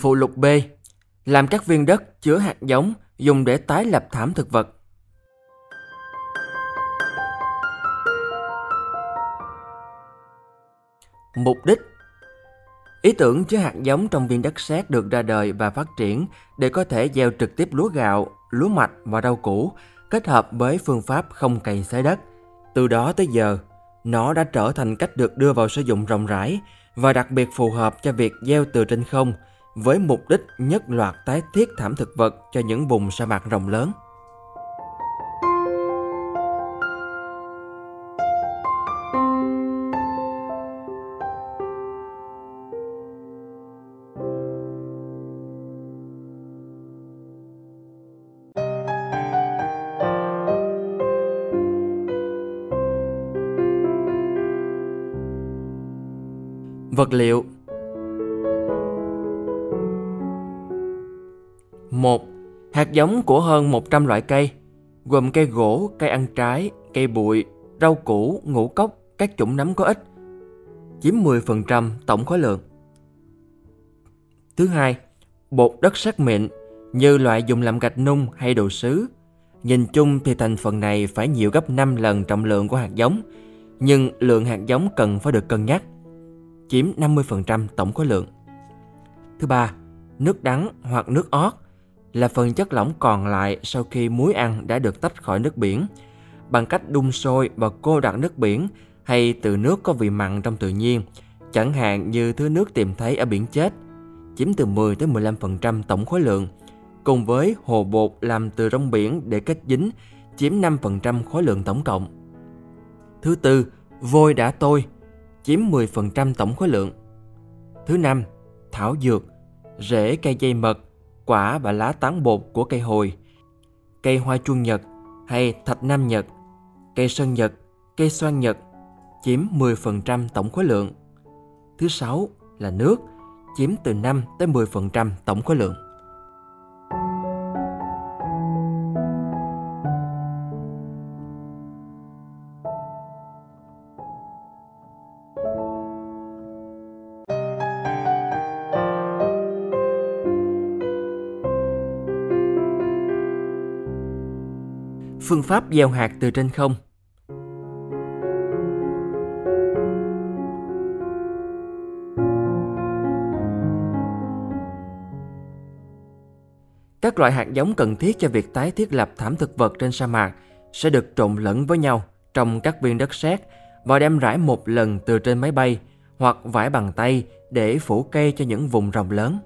Phụ lục B. Làm các viên đất chứa hạt giống dùng để tái lập thảm thực vật. Mục đích Ý tưởng chứa hạt giống trong viên đất sét được ra đời và phát triển để có thể gieo trực tiếp lúa gạo, lúa mạch và rau củ kết hợp với phương pháp không cày xới đất. Từ đó tới giờ, nó đã trở thành cách được đưa vào sử dụng rộng rãi và đặc biệt phù hợp cho việc gieo từ trên không với mục đích nhất loạt tái thiết thảm thực vật cho những vùng sa mạc rộng lớn. Vật liệu 1. Hạt giống của hơn 100 loại cây, gồm cây gỗ, cây ăn trái, cây bụi, rau củ, ngũ cốc, các chủng nấm có ích, chiếm 10% tổng khối lượng. Thứ hai, bột đất sắc mịn như loại dùng làm gạch nung hay đồ sứ. Nhìn chung thì thành phần này phải nhiều gấp 5 lần trọng lượng của hạt giống, nhưng lượng hạt giống cần phải được cân nhắc chiếm 50% tổng khối lượng. Thứ ba, nước đắng hoặc nước ót là phần chất lỏng còn lại sau khi muối ăn đã được tách khỏi nước biển bằng cách đun sôi và cô đặc nước biển hay từ nước có vị mặn trong tự nhiên, chẳng hạn như thứ nước tìm thấy ở biển chết, chiếm từ 10 tới 15% tổng khối lượng, cùng với hồ bột làm từ rong biển để kết dính, chiếm 5% khối lượng tổng cộng. Thứ tư, vôi đã tôi chiếm 10% tổng khối lượng. Thứ năm, thảo dược, rễ cây dây mật, quả và lá tán bột của cây hồi, cây hoa chuông nhật hay thạch nam nhật, cây sơn nhật, cây xoan nhật chiếm 10% tổng khối lượng. Thứ sáu là nước, chiếm từ 5 tới 10% tổng khối lượng. Phương pháp gieo hạt từ trên không Các loại hạt giống cần thiết cho việc tái thiết lập thảm thực vật trên sa mạc sẽ được trộn lẫn với nhau trong các viên đất sét và đem rải một lần từ trên máy bay hoặc vải bằng tay để phủ cây cho những vùng rộng lớn.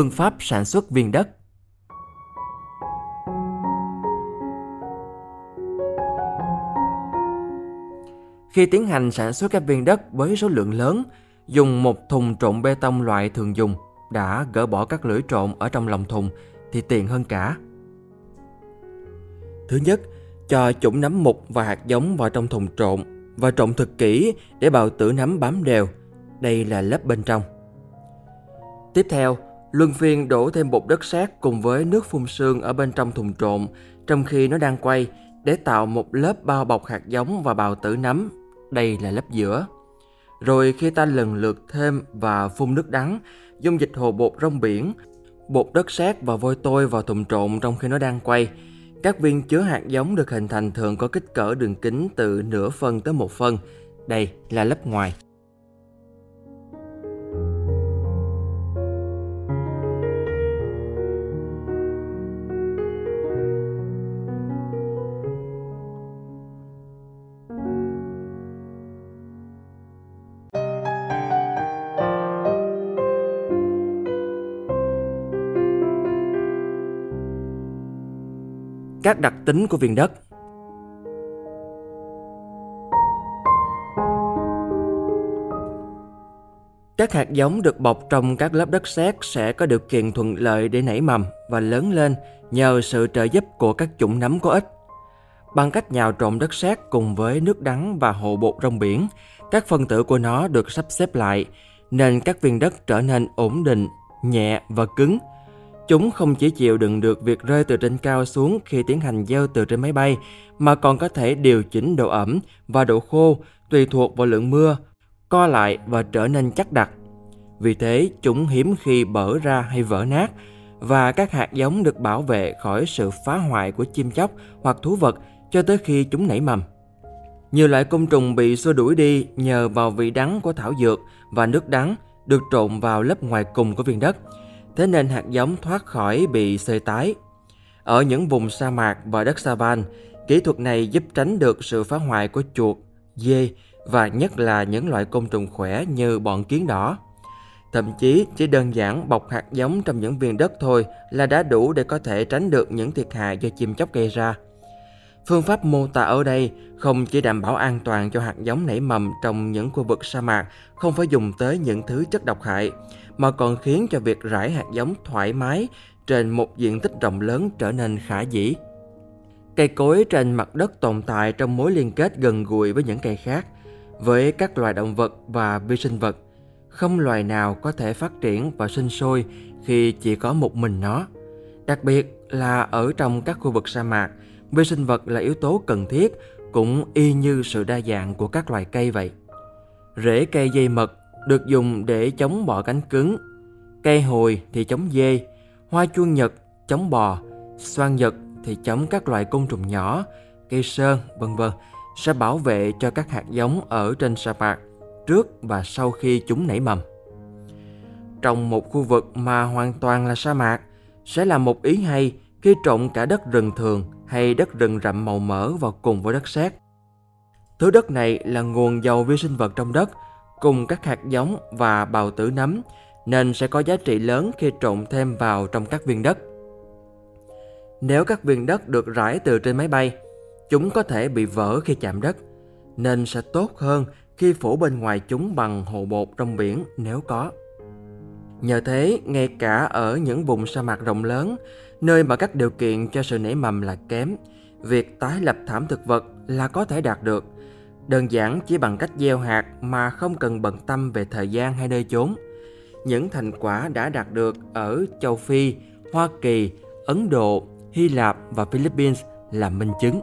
Phương pháp sản xuất viên đất. Khi tiến hành sản xuất các viên đất với số lượng lớn, dùng một thùng trộn bê tông loại thường dùng đã gỡ bỏ các lưỡi trộn ở trong lòng thùng thì tiện hơn cả. Thứ nhất, cho chủng nấm mục và hạt giống vào trong thùng trộn và trộn thật kỹ để bào tử nấm bám đều. Đây là lớp bên trong. Tiếp theo, Luân phiên đổ thêm bột đất sét cùng với nước phun sương ở bên trong thùng trộn trong khi nó đang quay để tạo một lớp bao bọc hạt giống và bào tử nấm. Đây là lớp giữa. Rồi khi ta lần lượt thêm và phun nước đắng, dung dịch hồ bột rong biển, bột đất sét và vôi tôi vào thùng trộn trong khi nó đang quay. Các viên chứa hạt giống được hình thành thường có kích cỡ đường kính từ nửa phân tới một phân. Đây là lớp ngoài. Các đặc tính của viên đất. Các hạt giống được bọc trong các lớp đất sét sẽ có điều kiện thuận lợi để nảy mầm và lớn lên nhờ sự trợ giúp của các chủng nấm có ích. Bằng cách nhào trộn đất sét cùng với nước đắng và hồ bột rong biển, các phân tử của nó được sắp xếp lại, nên các viên đất trở nên ổn định, nhẹ và cứng. Chúng không chỉ chịu đựng được việc rơi từ trên cao xuống khi tiến hành gieo từ trên máy bay, mà còn có thể điều chỉnh độ ẩm và độ khô tùy thuộc vào lượng mưa, co lại và trở nên chắc đặc. Vì thế, chúng hiếm khi bở ra hay vỡ nát, và các hạt giống được bảo vệ khỏi sự phá hoại của chim chóc hoặc thú vật cho tới khi chúng nảy mầm. Nhiều loại côn trùng bị xua đuổi đi nhờ vào vị đắng của thảo dược và nước đắng được trộn vào lớp ngoài cùng của viên đất, thế nên hạt giống thoát khỏi bị xơi tái. Ở những vùng sa mạc và đất savan, kỹ thuật này giúp tránh được sự phá hoại của chuột, dê và nhất là những loại côn trùng khỏe như bọn kiến đỏ. Thậm chí chỉ đơn giản bọc hạt giống trong những viên đất thôi là đã đủ để có thể tránh được những thiệt hại do chim chóc gây ra. Phương pháp mô tả ở đây không chỉ đảm bảo an toàn cho hạt giống nảy mầm trong những khu vực sa mạc không phải dùng tới những thứ chất độc hại, mà còn khiến cho việc rải hạt giống thoải mái trên một diện tích rộng lớn trở nên khả dĩ. Cây cối trên mặt đất tồn tại trong mối liên kết gần gũi với những cây khác, với các loài động vật và vi sinh vật. Không loài nào có thể phát triển và sinh sôi khi chỉ có một mình nó. Đặc biệt là ở trong các khu vực sa mạc, vi sinh vật là yếu tố cần thiết cũng y như sự đa dạng của các loài cây vậy. Rễ cây dây mật được dùng để chống bọ cánh cứng, cây hồi thì chống dê, hoa chuông nhật chống bò, xoan nhật thì chống các loài côn trùng nhỏ, cây sơn, vân vân sẽ bảo vệ cho các hạt giống ở trên sa mạc trước và sau khi chúng nảy mầm. Trong một khu vực mà hoàn toàn là sa mạc, sẽ là một ý hay khi trộn cả đất rừng thường hay đất rừng rậm màu mỡ vào cùng với đất sét. Thứ đất này là nguồn dầu vi sinh vật trong đất cùng các hạt giống và bào tử nấm nên sẽ có giá trị lớn khi trộn thêm vào trong các viên đất. Nếu các viên đất được rải từ trên máy bay, chúng có thể bị vỡ khi chạm đất, nên sẽ tốt hơn khi phủ bên ngoài chúng bằng hồ bột trong biển nếu có. Nhờ thế, ngay cả ở những vùng sa mạc rộng lớn, nơi mà các điều kiện cho sự nảy mầm là kém, việc tái lập thảm thực vật là có thể đạt được. Đơn giản chỉ bằng cách gieo hạt mà không cần bận tâm về thời gian hay nơi chốn. Những thành quả đã đạt được ở châu Phi, Hoa Kỳ, Ấn Độ, Hy Lạp và Philippines là minh chứng.